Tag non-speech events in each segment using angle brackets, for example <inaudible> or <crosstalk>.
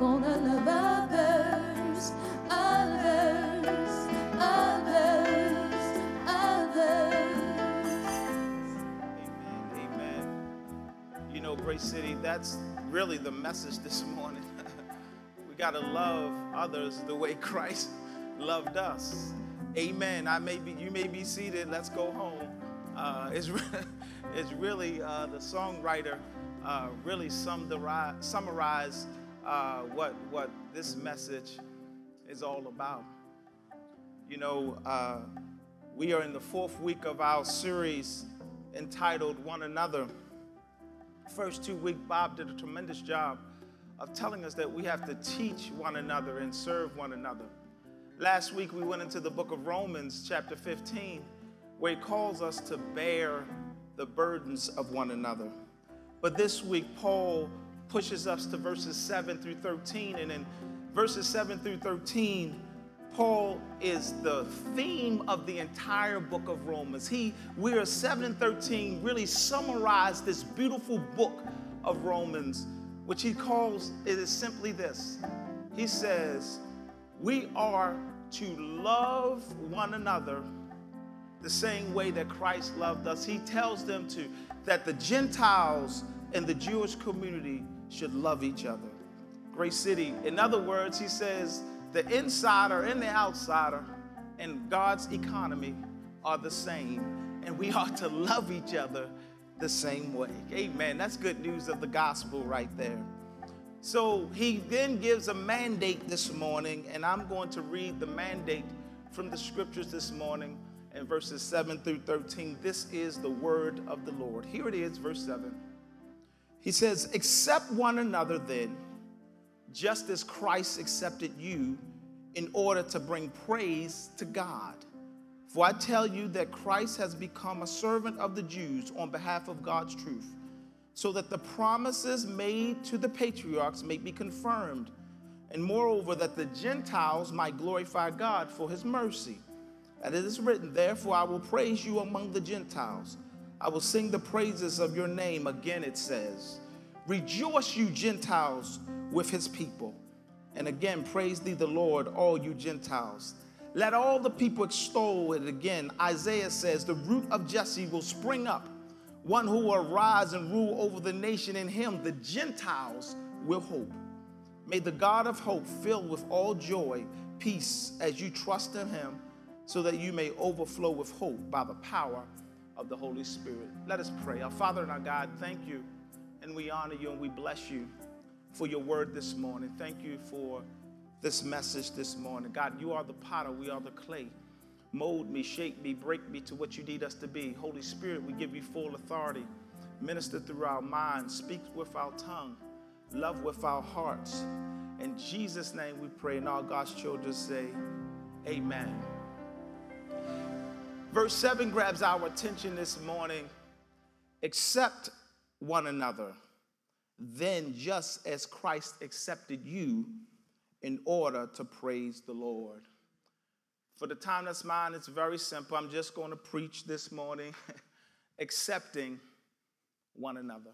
Gonna love others, others, others, others. Amen. Amen. You know, Grace City, that's really the message this <laughs> morning. we got to love others the way Christ loved us. Amen. I may be, you may be seated. Let's go home. Uh, it's, re- <laughs> it's really uh, the songwriter uh, really summari- summarized uh, what what this message is all about. You know, uh, we are in the fourth week of our series entitled "One Another." First two weeks, Bob did a tremendous job of telling us that we have to teach one another and serve one another. Last week, we went into the book of Romans, chapter 15, where he calls us to bear the burdens of one another. But this week, Paul pushes us to verses 7 through 13. And in verses 7 through 13, Paul is the theme of the entire book of Romans. He, we are 7 and 13 really summarize this beautiful book of Romans, which he calls it is simply this. He says, We are to love one another the same way that Christ loved us. He tells them to that the Gentiles and the Jewish community should love each other. Grace City, in other words, he says the insider and the outsider in God's economy are the same, and we <laughs> ought to love each other the same way. Amen. That's good news of the gospel right there. So he then gives a mandate this morning, and I'm going to read the mandate from the scriptures this morning in verses 7 through 13. This is the word of the Lord. Here it is, verse 7. He says, Accept one another then, just as Christ accepted you, in order to bring praise to God. For I tell you that Christ has become a servant of the Jews on behalf of God's truth, so that the promises made to the patriarchs may be confirmed, and moreover, that the Gentiles might glorify God for his mercy. And it is written, Therefore I will praise you among the Gentiles. I will sing the praises of your name. Again it says, Rejoice, you Gentiles, with his people. And again, praise thee the Lord, all you Gentiles. Let all the people extol it again. Isaiah says, The root of Jesse will spring up, one who will rise and rule over the nation. In him, the Gentiles will hope. May the God of hope fill with all joy, peace, as you trust in him, so that you may overflow with hope by the power of the Holy Spirit. Let us pray. Our Father and our God, thank you, and we honor you and we bless you for your word this morning. Thank you for this message this morning. God, you are the potter, we are the clay. Mold me, shape me, break me to what you need us to be. Holy Spirit, we give you full authority. Minister through our minds, speak with our tongue, love with our hearts. In Jesus' name we pray, and all God's children say, Amen. Verse 7 grabs our attention this morning. Accept one another, then just as Christ accepted you in order to praise the Lord. For the time that's mine, it's very simple. I'm just going to preach this morning, <laughs> accepting one another.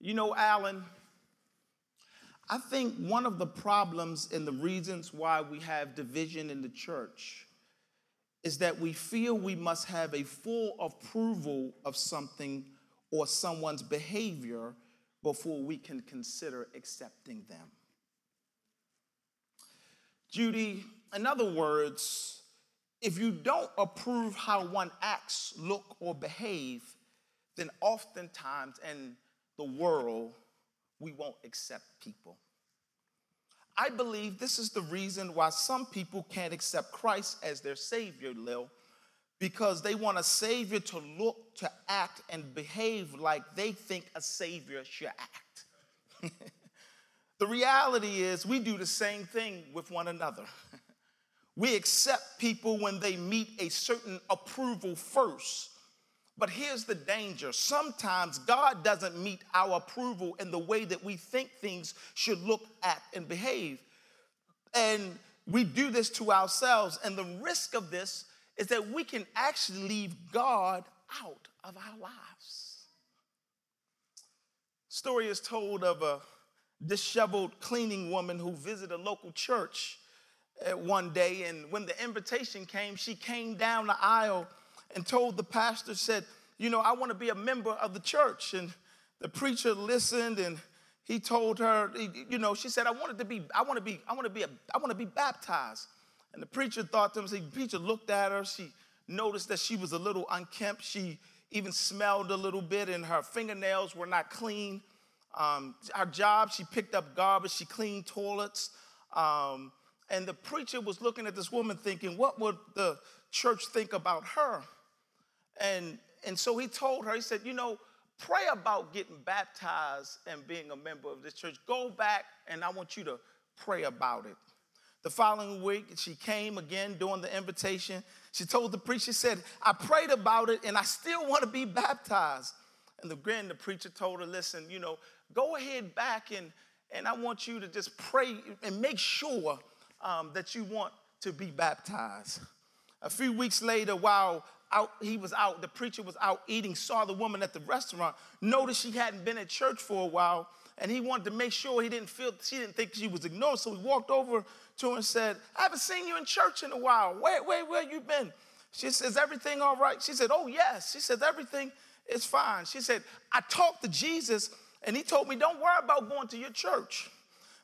You know, Alan, I think one of the problems and the reasons why we have division in the church is that we feel we must have a full approval of something or someone's behavior before we can consider accepting them. Judy, in other words, if you don't approve how one acts, look, or behave, then oftentimes in the world, we won't accept people. I believe this is the reason why some people can't accept Christ as their Savior, Lil, because they want a Savior to look, to act, and behave like they think a Savior should act. <laughs> the reality is, we do the same thing with one another. <laughs> we accept people when they meet a certain approval first but here's the danger. Sometimes God doesn't meet our approval in the way that we think things should look, act, and behave. And we do this to ourselves. And the risk of this is that we can actually leave God out of our lives. Story is told of a disheveled cleaning woman who visited a local church uh, one day. And when the invitation came, she came down the aisle and told the pastor, said, You know, I want to be a member of the church. And the preacher listened and he told her, you know, she said, I wanted to be, I want to be, I want to be, a, I want to be baptized. And the preacher thought to himself, the preacher looked at her. She noticed that she was a little unkempt. She even smelled a little bit, and her fingernails were not clean. Um, her job, she picked up garbage, she cleaned toilets. Um, and the preacher was looking at this woman thinking, what would the church think about her? And, and so he told her, he said, you know, pray about getting baptized and being a member of this church. Go back and I want you to pray about it. The following week, she came again doing the invitation. She told the preacher, she said, I prayed about it and I still want to be baptized. And the grand the preacher told her, listen, you know, go ahead back and, and I want you to just pray and make sure um, that you want to be baptized. A few weeks later, while out, he was out, the preacher was out eating, saw the woman at the restaurant, noticed she hadn't been at church for a while, and he wanted to make sure he didn't feel, she didn't think she was ignored. So he walked over to her and said, I haven't seen you in church in a while. Where, where, where you been? She says, everything all right? She said, oh, yes. She said, everything is fine. She said, I talked to Jesus and he told me, don't worry about going to your church.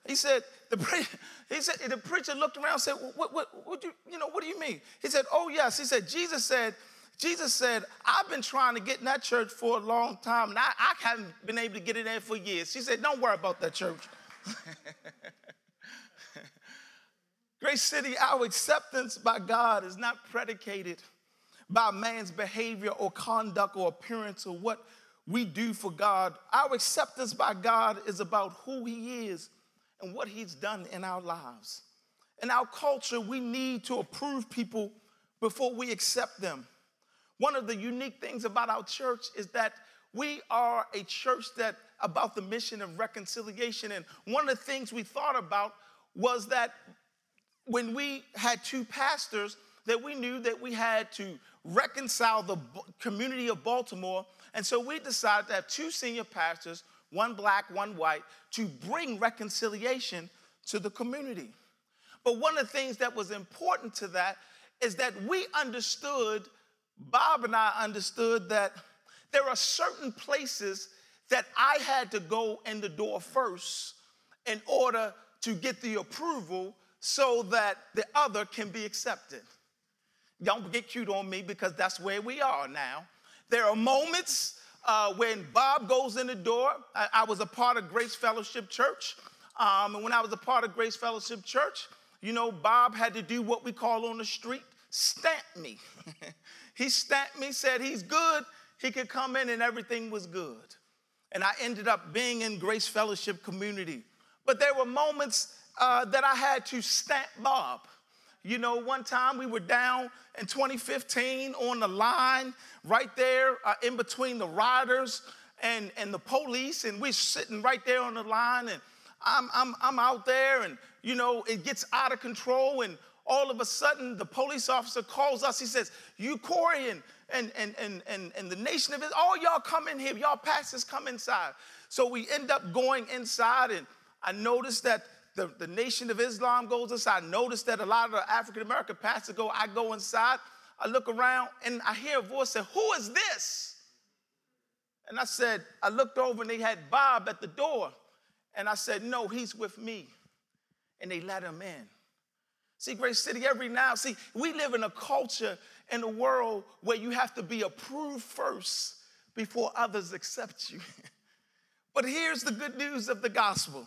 He said, the, <laughs> he said, the preacher looked around and said, what, what, what, you, you know, what do you mean? He said, oh, yes. He said, Jesus said, Jesus said, I've been trying to get in that church for a long time, and I, I haven't been able to get in there for years. She said, Don't worry about that church. <laughs> Grace City, our acceptance by God is not predicated by man's behavior or conduct or appearance or what we do for God. Our acceptance by God is about who He is and what He's done in our lives. In our culture, we need to approve people before we accept them. One of the unique things about our church is that we are a church that about the mission of reconciliation. And one of the things we thought about was that when we had two pastors, that we knew that we had to reconcile the community of Baltimore. And so we decided to have two senior pastors, one black, one white, to bring reconciliation to the community. But one of the things that was important to that is that we understood, Bob and I understood that there are certain places that I had to go in the door first in order to get the approval so that the other can be accepted. Don't get cute on me because that's where we are now. There are moments uh, when Bob goes in the door. I, I, was a part of Grace Fellowship Church. Um, and when I was a part of Grace Fellowship Church, you know, Bob had to do what we call on the street stamp me. <laughs> he stamped me, said he's good, he could come in, and everything was good. And I ended up being in Grace Fellowship community. But there were moments uh, that I had to stamp Bob. You know, one time we were down in 2015 on the line right there uh, in between the riders and, and the police, and we're sitting right there on the line, and I'm, I'm, I'm out there, and you know, it gets out of control, and all of a sudden the police officer calls us. He says, You, Corey, and, and, and, and, and, the Nation of Islam, all y'all come in here, y'all pastors come inside. So we end up going inside, and I noticed that the, the Nation of Islam goes inside. I notice that a lot of the African American pastors go, I go inside, I look around, and I hear a voice say, Who is this? And I said, I looked over and they had Bob at the door. And I said, No, he's with me. And they let him in. See, Grace City, every now, see, we live in a culture in a world where you have to be approved first before others accept you. <laughs> but here's the good news of the gospel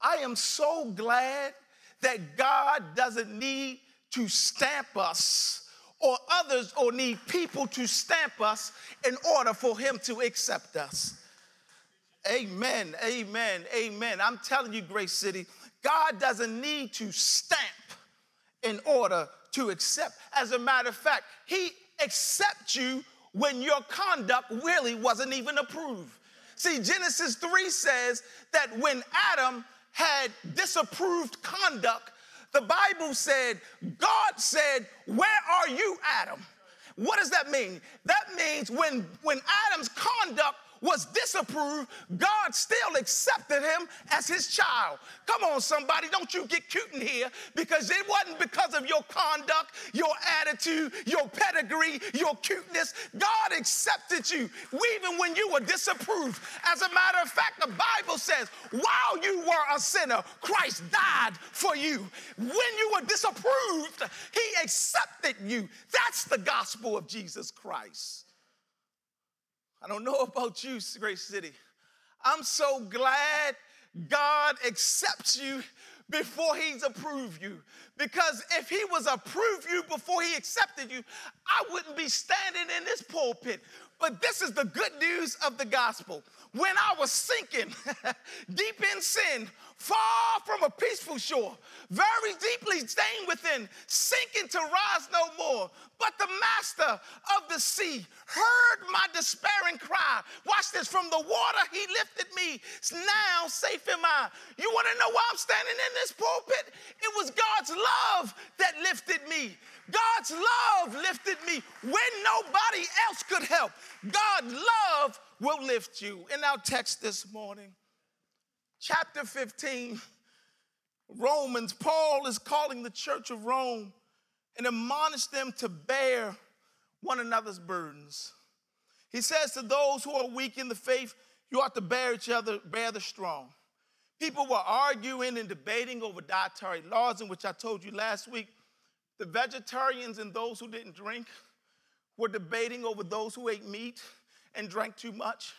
I am so glad that God doesn't need to stamp us or others or need people to stamp us in order for him to accept us. Amen, amen, amen. I'm telling you, Grace City, God doesn't need to stamp in order to accept. As a matter of fact, he accepts you when your conduct really wasn't even approved. See, Genesis 3 says that when Adam had disapproved conduct, the Bible said, God said, Where are you, Adam? What does that mean? That means when, when Adam's conduct was disapproved, God still accepted him as his child. Come on, somebody, don't you get cute in here because it wasn't because of your conduct, your attitude, your pedigree, your cuteness. God accepted you even when you were disapproved. As a matter of fact, the Bible says, while you were a sinner, Christ died for you. When you were disapproved, he accepted you. That's the gospel of Jesus Christ. I don't know about you, Grace City. I'm so glad God accepts you before he's approved you. Because if he was approved you before he accepted you, I wouldn't be standing in this pulpit. But this is the good news of the gospel. When I was sinking <laughs> deep in sin, far from a peaceful shore, very deeply stained within, sinking to rise no more. But the master of the sea heard my despairing cry. Watch this from the water, he lifted me. Now safe am I. You want to know why I'm standing in this pulpit? It was God's love that lifted me. God's love lifted me when nobody else could help. God's love will lift you. In our text this morning, chapter 15, Romans, Paul is calling the church of Rome and admonish them to bear one another's burdens. He says to those who are weak in the faith, you ought to bear each other, bear the strong. People were arguing and debating over dietary laws, in which I told you last week. The vegetarians and those who didn't drink were debating over those who ate meat and drank too much.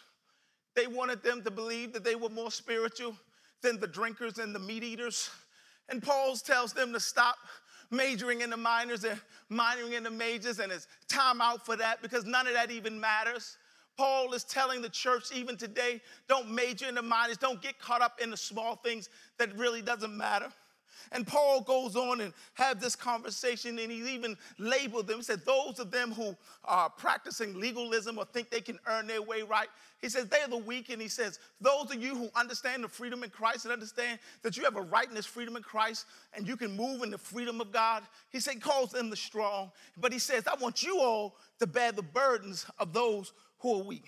They wanted them to believe that they were more spiritual than the drinkers and the meat eaters. And Paul tells them to stop majoring in the minors and minoring in the majors, and it's time out for that because none of that even matters. Paul is telling the church even today don't major in the minors, don't get caught up in the small things that really doesn't matter. And Paul goes on and have this conversation, and he even labeled them. He said, Those of them who are practicing legalism or think they can earn their way right, he says, they're the weak. And he says, Those of you who understand the freedom in Christ and understand that you have a right in this freedom in Christ and you can move in the freedom of God, he said, calls them the strong. But he says, I want you all to bear the burdens of those who are weak.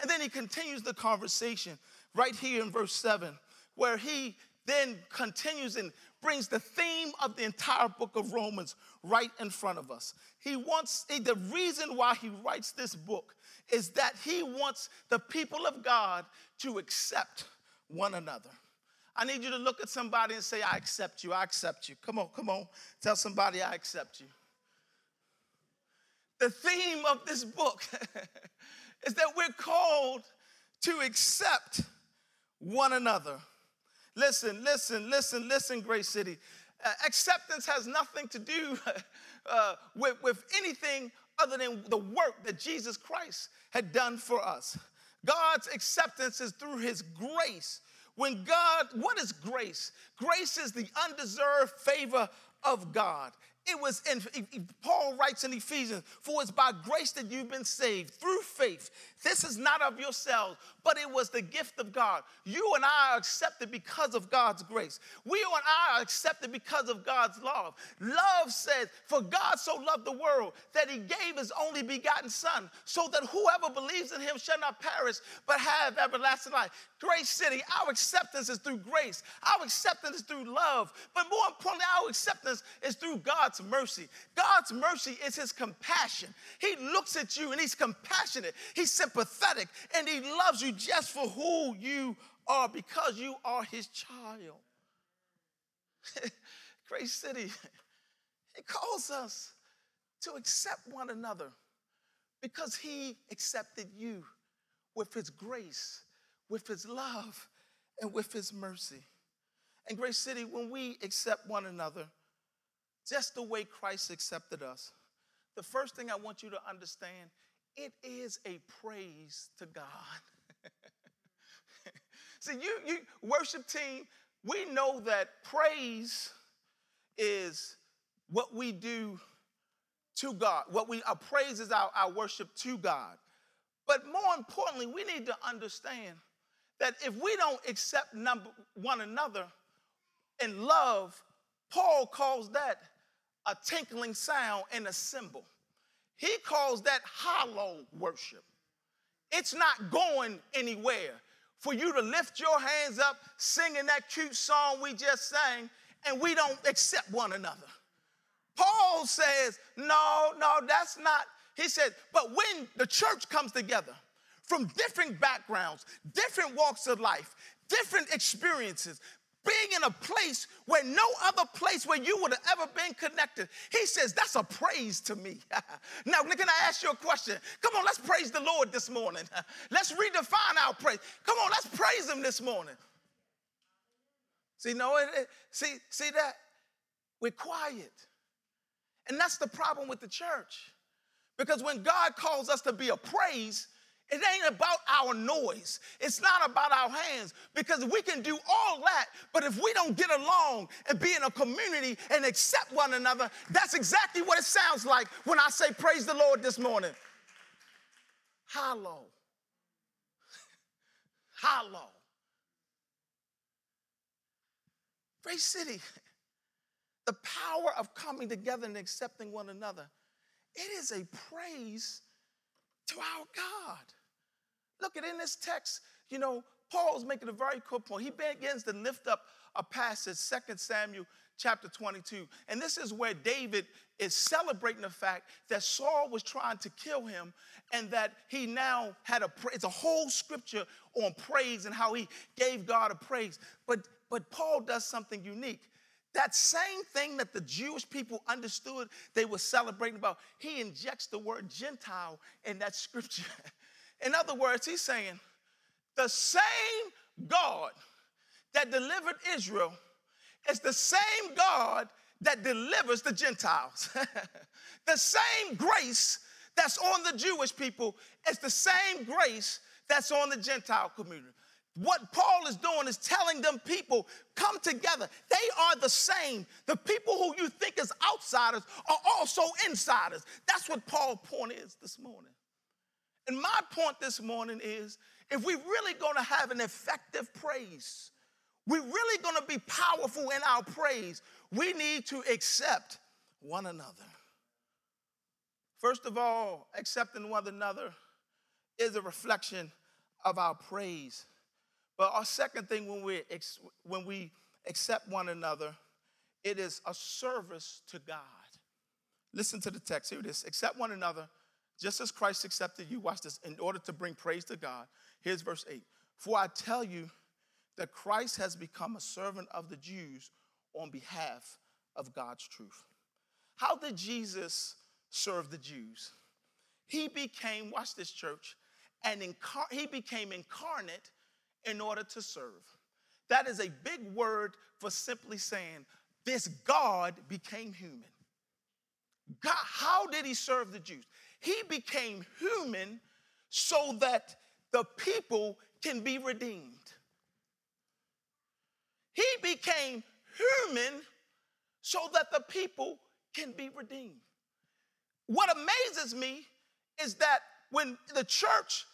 And then he continues the conversation right here in verse 7, where he then continues and brings the theme of the entire book of Romans right in front of us. He wants, the reason why he writes this book is that he wants the people of God to accept one another. I need you to look at somebody and say, I accept you, I accept you. Come on, come on. Tell somebody, I accept you. The theme of this book <laughs> is that we're called to accept one another. Listen, listen, listen, listen, Grace City. Uh, acceptance has nothing to do <laughs> uh, with, with anything other than the work that Jesus Christ had done for us. God's acceptance is through his grace. When God, what is grace? Grace is the undeserved favor of God. It was in, Paul writes in Ephesians, for it's by grace that you've been saved through faith. This is not of yourselves, but it was the gift of God. You and I are accepted because of God's grace. We and I are accepted because of God's love. Love says, for God so loved the world that he gave his only begotten Son, so that whoever believes in him shall not perish, but have everlasting life. Grace City, our acceptance is through grace. Our acceptance is through love. But more importantly, our acceptance is through God's mercy. God's mercy is his compassion. He looks at you and he's compassionate, he's sympathetic, and he loves you just for who you are because you are his child. <laughs> Grace City, he calls us to accept one another because he accepted you with his grace with his love and with his mercy. And Grace City, when we accept one another, just the way Christ accepted us, the first thing I want you to understand, it is a praise to God. <laughs> See, you, you worship team, we know that praise is what we do to God. What we our praise is our, our worship to God. But more importantly, we need to understand that if we don't accept number, one another in love, Paul calls that a tinkling sound and a cymbal. He calls that hollow worship. It's not going anywhere. For you to lift your hands up singing that cute song we just sang, and we don't accept one another. Paul says, no, no, that's not. He said, but when the church comes together from different backgrounds, different walks of life, different experiences, being in a place where no other place where you would have ever been connected. He says, That's a praise to me. <laughs> now, can I ask you a question? Come on, let's praise the Lord this morning. <laughs> let's redefine our praise. Come on, let's praise Him this morning. See, no, it, it, see, see that? We're quiet. And that's the problem with the church. Because when God calls us to be a praise, it ain't about our noise. It's not about our hands because we can do all that, but if we don't get along and be in a community and accept one another, that's exactly what it sounds like when I say praise the Lord this morning. Hollow. <laughs> Hollow. Grace City, the power of coming together and accepting one another, it is a praise to our God. Look at in this text, you know, Paul's making a very cool point. He begins to lift up a passage, 2 Samuel chapter 22. And this is where David is celebrating the fact that Saul was trying to kill him and that he now had a it's a whole scripture on praise and how he gave God a praise. But but Paul does something unique. That same thing that the Jewish people understood they were celebrating about, he injects the word Gentile in that <laughs> scripture. In other words, he's saying, the same God that delivered Israel is the same God that delivers the Gentiles. <laughs> the same grace that's on the Jewish people is the same grace that's on the Gentile community. What Paul is doing is telling them people, come together. They are the same. The people who you think is outsiders are also insiders. That's what Paul's point is this morning. And my point this morning is if we're really going to have an effective praise, we're really going to be powerful in our praise, we need to accept one another. First of all, accepting one another is a reflection of our praise. But our second thing when we, when we accept one another, it is a service to God. Listen to the text. Here it is. Accept one another just as Christ accepted you, watch this, in order to bring praise to God. Here's verse 8 For I tell you that Christ has become a servant of the Jews on behalf of God's truth. How did Jesus serve the Jews? He became, watch this, church, and incar- he became incarnate in order to serve. That is a big word for simply saying, this God became human. God, how did he serve the Jews? He became human so that the people can be redeemed. He became human so that the people can be redeemed. What amazes me is that when the church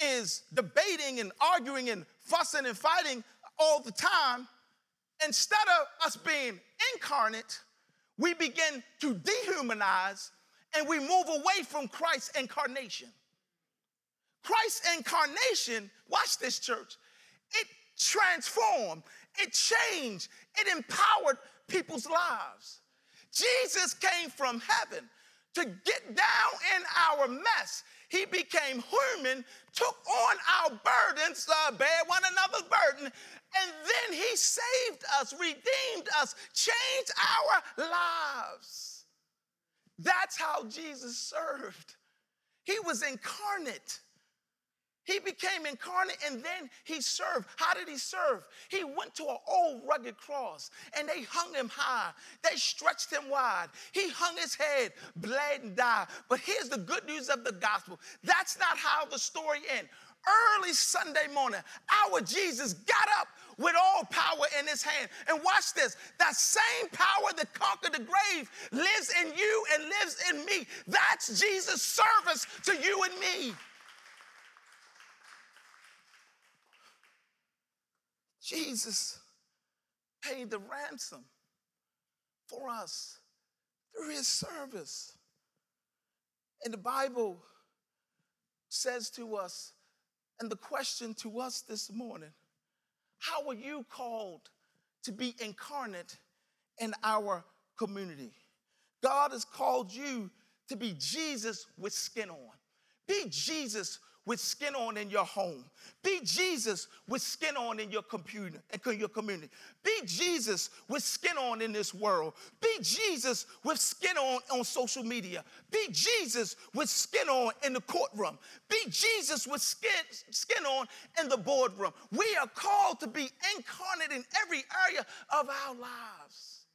is debating and arguing and fussing and fighting all the time, instead of us being incarnate, we begin to dehumanize and we move away from Christ's incarnation. Christ's incarnation, watch this church, it transformed, it changed, it empowered people's lives. Jesus came from heaven to get down in our mess. He became human, took on our burdens, uh, bear one another's burden, and then he saved us, redeemed us, changed our lives. That's how Jesus served. He was incarnate. He became incarnate and then he served. How did he serve? He went to an old rugged cross and they hung him high. They stretched him wide. He hung his head, bled, and died. But here's the good news of the gospel that's not how the story ends. Early Sunday morning, our Jesus got up with all power in his hand. And watch this that same power that conquered the grave lives in you and lives in me. That's Jesus' service to you and me. Jesus paid the ransom for us through his service. And the Bible says to us And the question to us this morning how are you called to be incarnate in our community? God has called you to be Jesus with skin on. Be Jesus with skin on in your home. Be Jesus with skin on in your computer and your community. Be Jesus with skin on in this world. Be Jesus with skin on on social media. Be Jesus with skin on in the courtroom. Be Jesus with skin, skin on in the boardroom. We are called to be incarnate in every area of our lives.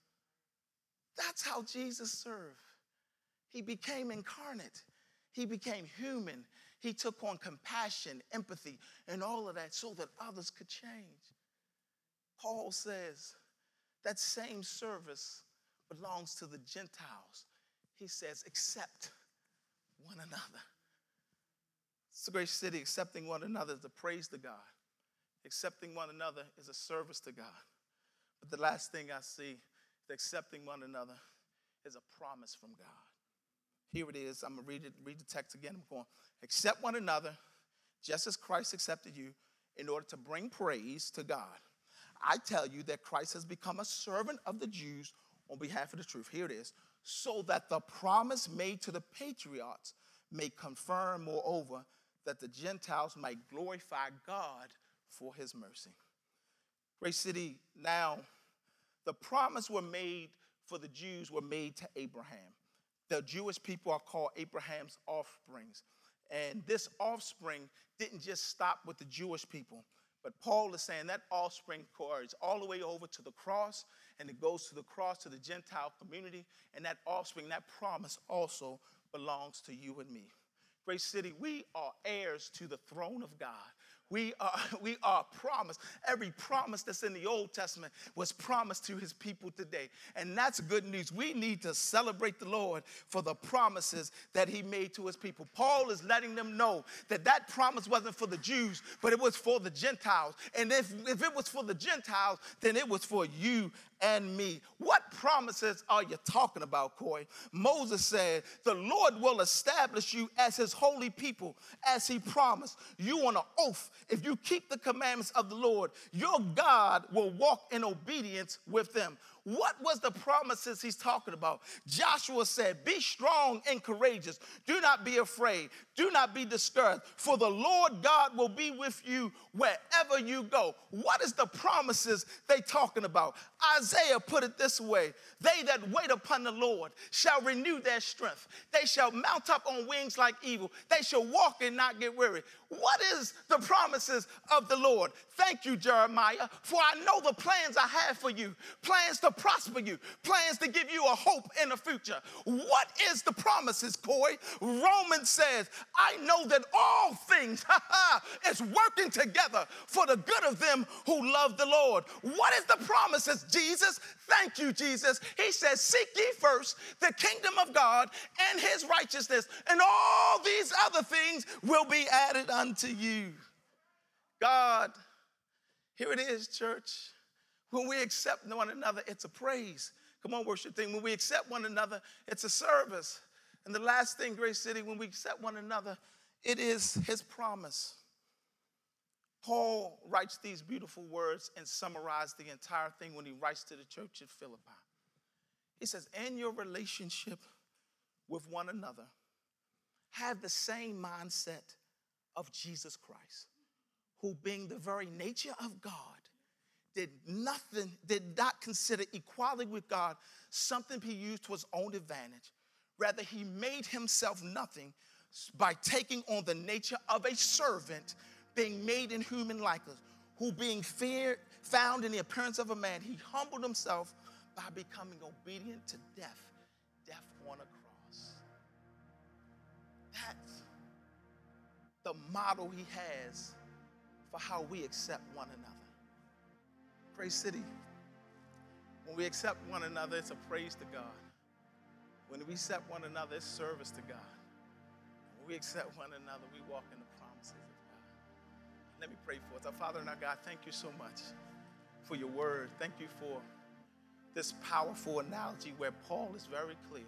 That's how Jesus served. He became incarnate. He became human. He took on compassion, empathy, and all of that so that others could change. Paul says that same service belongs to the Gentiles. He says, accept one another. It's a Grace City. Accepting one another is a praise to God. Accepting one another is a service to God. But the last thing I see is accepting one another is a promise from God. Here it is. I'm going to read, it, read the text again. I'm going, accept one another just as Christ accepted you in order to bring praise to God. I tell you that Christ has become a servant of the Jews on behalf of the truth. Here it is. So that the promise made to the patriarchs may confirm, moreover, that the Gentiles might glorify God for his mercy. Grace City, now the promise were made for the Jews were made to Abraham the Jewish people are called Abraham's offsprings. And this offspring didn't just stop with the Jewish people, but Paul is saying that offspring carries all the way over to the cross, and it goes to the cross to the Gentile community, and that offspring, that promise also belongs to you and me. Grace City, we are heirs to the throne of God. We are, <laughs> we are promised. Every promise that's in the Old Testament was promised to his people today. And that's good news. We need to celebrate the Lord for the promises that he made to his people. Paul is letting them know that that promise wasn't for the Jews, but it was for the Gentiles. And if, if it was for the Gentiles, then it was for you and me. What promises are you talking about, Corey? Moses said, The Lord will establish you as his holy people, as he promised. You on an oath, if you keep the commandments of the Lord, your God will walk in obedience with them. What was the promises he's talking about? Joshua said, Be strong and courageous. Do not be afraid. Do not be discouraged, for the Lord God will be with you wherever you go. What is the promises they talking about? Isaiah put it this way They that wait upon the Lord shall renew their strength. They shall mount up on wings like eagle. They shall walk and not get weary. What is the promises of the Lord? Thank you, Jeremiah, for I know the plans I have for you plans to prosper you, plans to give you a hope in the future. What is the promises, Corey? Romans says, I know that all things <laughs> is working together for the good of them who love the Lord. What is the promises, Jesus? Thank you, Jesus. He says, Seek ye first the kingdom of God and his righteousness, and all these other things will be added unto you. God, here it is, church. When we accept one another, it's a praise. Come on, worship thing. When we accept one another, it's a service. And the last thing, Grace City, when we accept one another, it is his promise. Paul writes these beautiful words and summarizes the entire thing when he writes to the church at Philippi. He says, In your relationship with one another, have the same mindset of Jesus Christ, who, being the very nature of God, did nothing, did not consider equality with God something he used to his own advantage. Rather, he made himself nothing by taking on the nature of a servant, being made in human likeness, who being feared, found in the appearance of a man, he humbled himself by becoming obedient to death, death on a cross. That's the model he has for how we accept one another. Praise City. When we accept one another, it's a praise to God. When we accept one another, it's service to God. When we accept one another, we walk in the promises of God. Let me pray for us. Our Father and our God, thank you so much for your word. Thank you for this powerful analogy where Paul is very clear.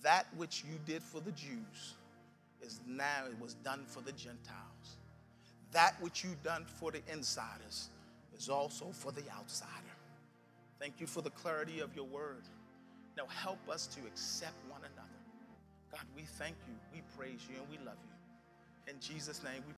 That which you did for the Jews is now it was done for the Gentiles. that which you've done for the insiders is also for the outsider. Thank you for the clarity of your word. Now help us to accept one another. God, we thank you, we praise you, and we love you. In Jesus' name we